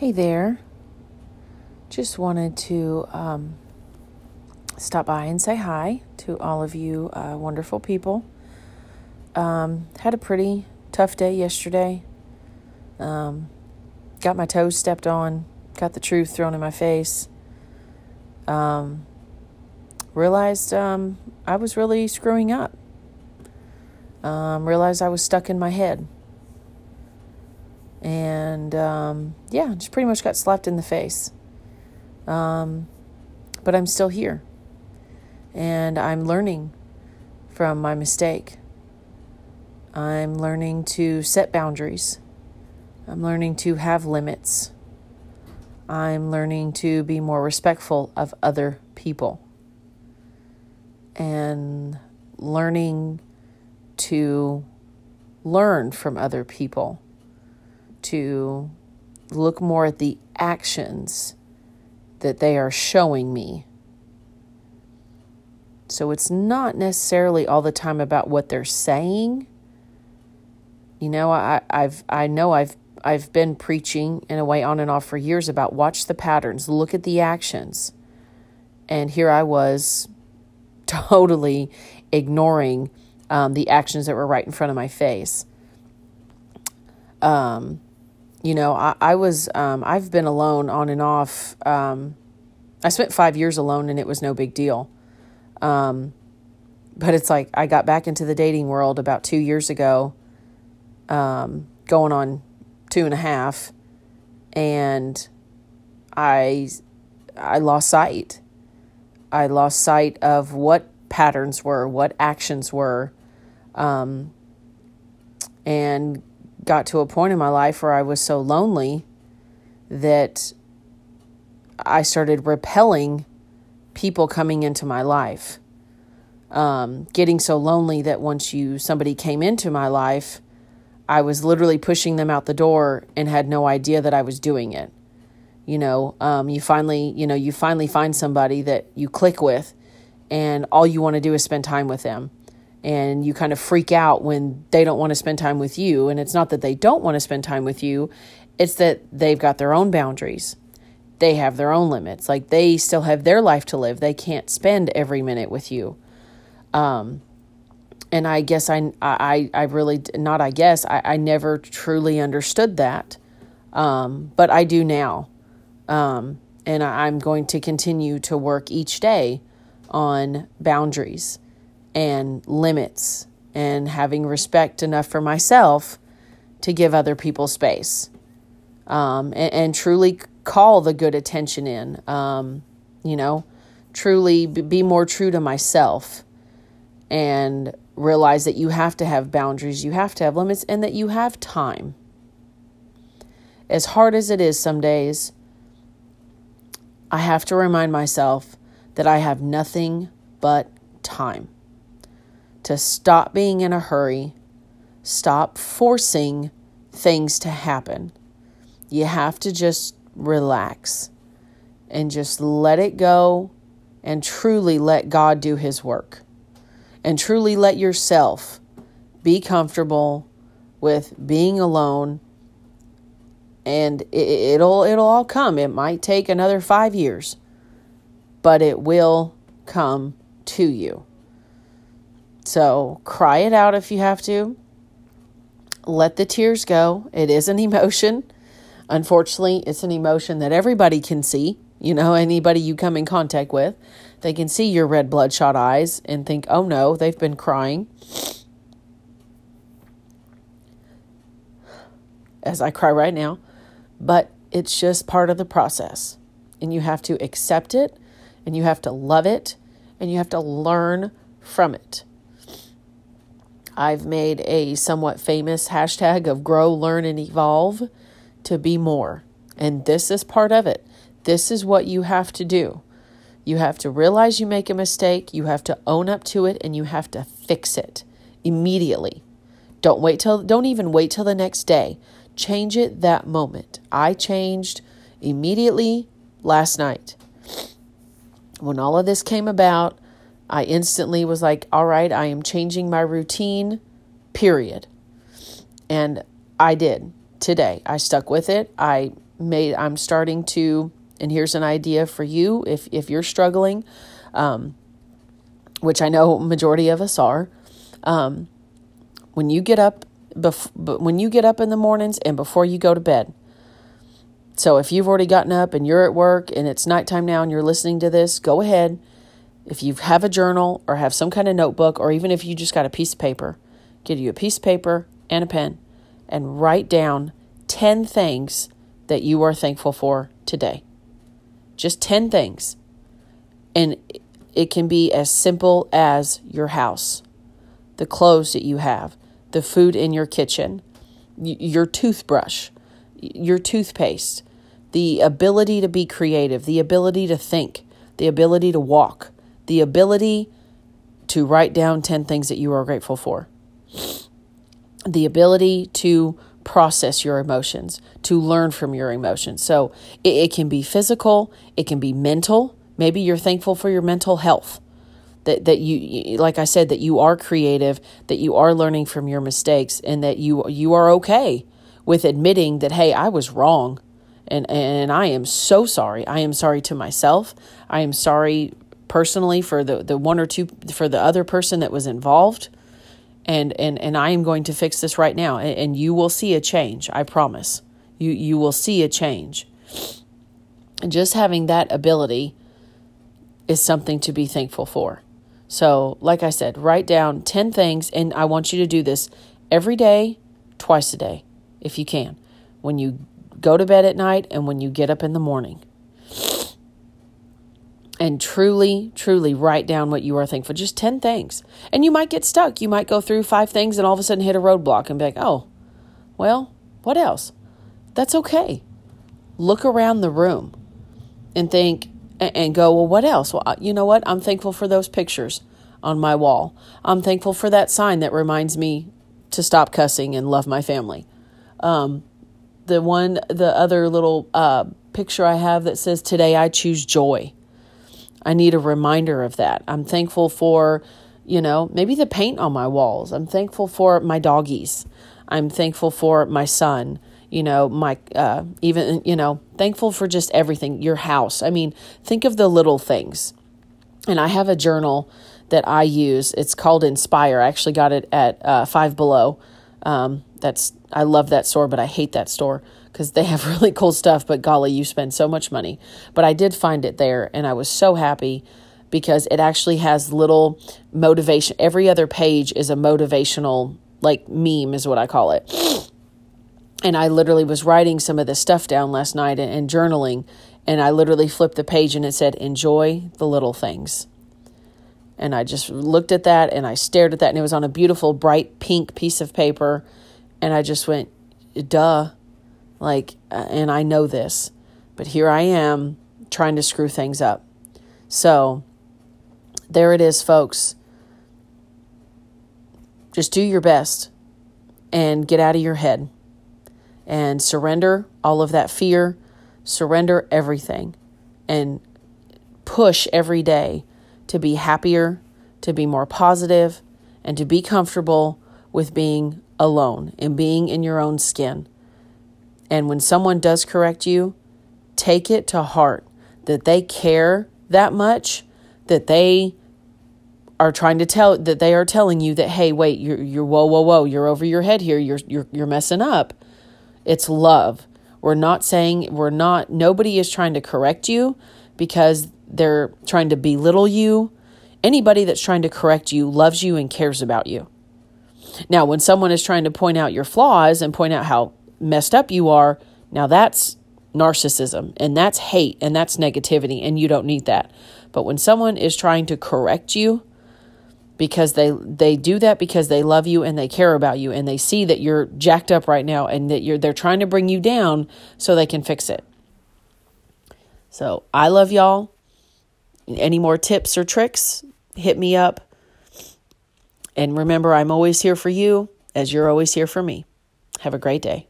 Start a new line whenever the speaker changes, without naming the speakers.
Hey there. Just wanted to um, stop by and say hi to all of you uh, wonderful people. Um, had a pretty tough day yesterday. Um, got my toes stepped on, got the truth thrown in my face. Um, realized um, I was really screwing up. Um, realized I was stuck in my head and um, yeah, just pretty much got slapped in the face. Um, but I'm still here, and I'm learning from my mistake. I'm learning to set boundaries. I'm learning to have limits. I'm learning to be more respectful of other people. And learning to learn from other people to look more at the actions that they are showing me. So it's not necessarily all the time about what they're saying. You know, I, I've I know I've I've been preaching in a way on and off for years about watch the patterns, look at the actions. And here I was totally ignoring um, the actions that were right in front of my face. Um, you know, I, I was, um, I've been alone on and off. Um, I spent five years alone and it was no big deal. Um, but it's like I got back into the dating world about two years ago, um, going on two and a half, and I, I lost sight. I lost sight of what patterns were, what actions were, um, and got to a point in my life where I was so lonely that I started repelling people coming into my life. Um, getting so lonely that once you somebody came into my life, I was literally pushing them out the door and had no idea that I was doing it. You know, um, you finally, you know, you finally find somebody that you click with, and all you want to do is spend time with them and you kind of freak out when they don't want to spend time with you. And it's not that they don't want to spend time with you, it's that they've got their own boundaries. They have their own limits. Like they still have their life to live. They can't spend every minute with you. Um, and I guess I, I, I really, not I guess, I, I never truly understood that. Um, but I do now. Um, and I, I'm going to continue to work each day on boundaries and limits and having respect enough for myself to give other people space um, and, and, truly call the good attention in. Um, you know, truly be more true to myself and realize that you have to have boundaries, you have to have limits, and that you have time. As hard as it is some days, I have to remind myself that I have nothing but time to stop being in a hurry, stop forcing things to happen. You have to just relax and just let it go and truly let God do His work. And truly let yourself be comfortable with being alone and it'll it'll all come. It might take another 5 years, but it will come to you. So cry it out if you have to. Let the tears go. It is an emotion. Unfortunately, it's an emotion that everybody can see. You know, anybody you come in contact with, they can see your red bloodshot eyes and think, oh no, they've been crying. As I cry right now. But it's just part of the process. And you have to accept it, and you have to love it, and you have to learn from it. I've made a somewhat famous hashtag of grow, learn, and evolve to be more. And this is part of it. This is what you have to do. You have to realize you make a mistake, you have to own up to it, and you have to fix it immediately. Don't wait till don't even wait till the next day. Change it that moment. I changed immediately last night. When all of this came about, I instantly was like, all right, I am changing my routine, period. And I did today. I stuck with it. I made I'm starting to and here's an idea for you if if you're struggling um, which I know majority of us are um, when you get up bef- when you get up in the mornings and before you go to bed so if you've already gotten up and you're at work and it's nighttime now and you're listening to this go ahead if you have a journal or have some kind of notebook or even if you just got a piece of paper get you a piece of paper and a pen and write down 10 things that you are thankful for today. Just 10 things. And it can be as simple as your house, the clothes that you have, the food in your kitchen, your toothbrush, your toothpaste, the ability to be creative, the ability to think, the ability to walk, the ability to write down 10 things that you are grateful for, the ability to process your emotions, to learn from your emotions. So it, it, can be physical, it can be mental. Maybe you're thankful for your mental health. That, that you like I said that you are creative, that you are learning from your mistakes and that you you are okay with admitting that hey, I was wrong and and I am so sorry. I am sorry to myself. I am sorry personally for the the one or two for the other person that was involved. And and and I am going to fix this right now and, and you will see a change I promise. You you will see a change. And just having that ability is something to be thankful for. So like I said write down 10 things and I want you to do this every day twice a day if you can. When you go to bed at night and when you get up in the morning and truly, truly write down what you are thankful. Just 10 things. And you might get stuck. You might go through five things and all of a sudden hit a roadblock and be like, oh, well, what else? That's okay. Look around the room and think and go, well, what else? Well, you know what? I'm thankful for those pictures on my wall. I'm thankful for that sign that reminds me to stop cussing and love my family. Um, the one, the other little uh, picture I have that says, Today I choose joy. I need a reminder of that. I'm thankful for, you know, maybe the paint on my walls. I'm thankful for my doggies. I'm thankful for my son, you know, my, uh, even, you know, thankful for just everything, your house. I mean, think of the little things. And I have a journal that I use. It's called Inspire. I actually got it at uh, Five Below. Um, that's I love that store, but I hate that store because they have really cool stuff, but golly, you spend so much money. But I did find it there, and I was so happy because it actually has little motivation. Every other page is a motivational, like meme, is what I call it. And I literally was writing some of this stuff down last night and, and journaling, and I literally flipped the page and it said, Enjoy the little things. And I just looked at that and I stared at that, and it was on a beautiful, bright pink piece of paper. And I just went, Duh like, uh, and I know this, but here I am trying to screw things up. So, there it is, folks. Just do your best and get out of your head and surrender all of that fear, surrender everything, and push every day to be happier, to be more positive, and to be comfortable with being alone and being in your own skin. And when someone does correct you, take it to heart that they care that much that they are trying to tell that they are telling you that hey wait you're you're whoa whoa whoa you're over your head here. You're you're you're messing up. It's love. We're not saying we're not nobody is trying to correct you because they're trying to belittle you. Anybody that's trying to correct you loves you and cares about you. Now when someone is trying to point out your flaws and point out how messed up you are, now that's narcissism and that's hate and that's negativity and you don't need that. But when someone is trying to correct you because they they do that because they love you and they care about you and they see that you're jacked up right now and that you're they're trying to bring you down so they can fix it. So, I love y'all. Any more tips or tricks? Hit me up. And remember, I'm always here for you as you're always here for me. Have a great day.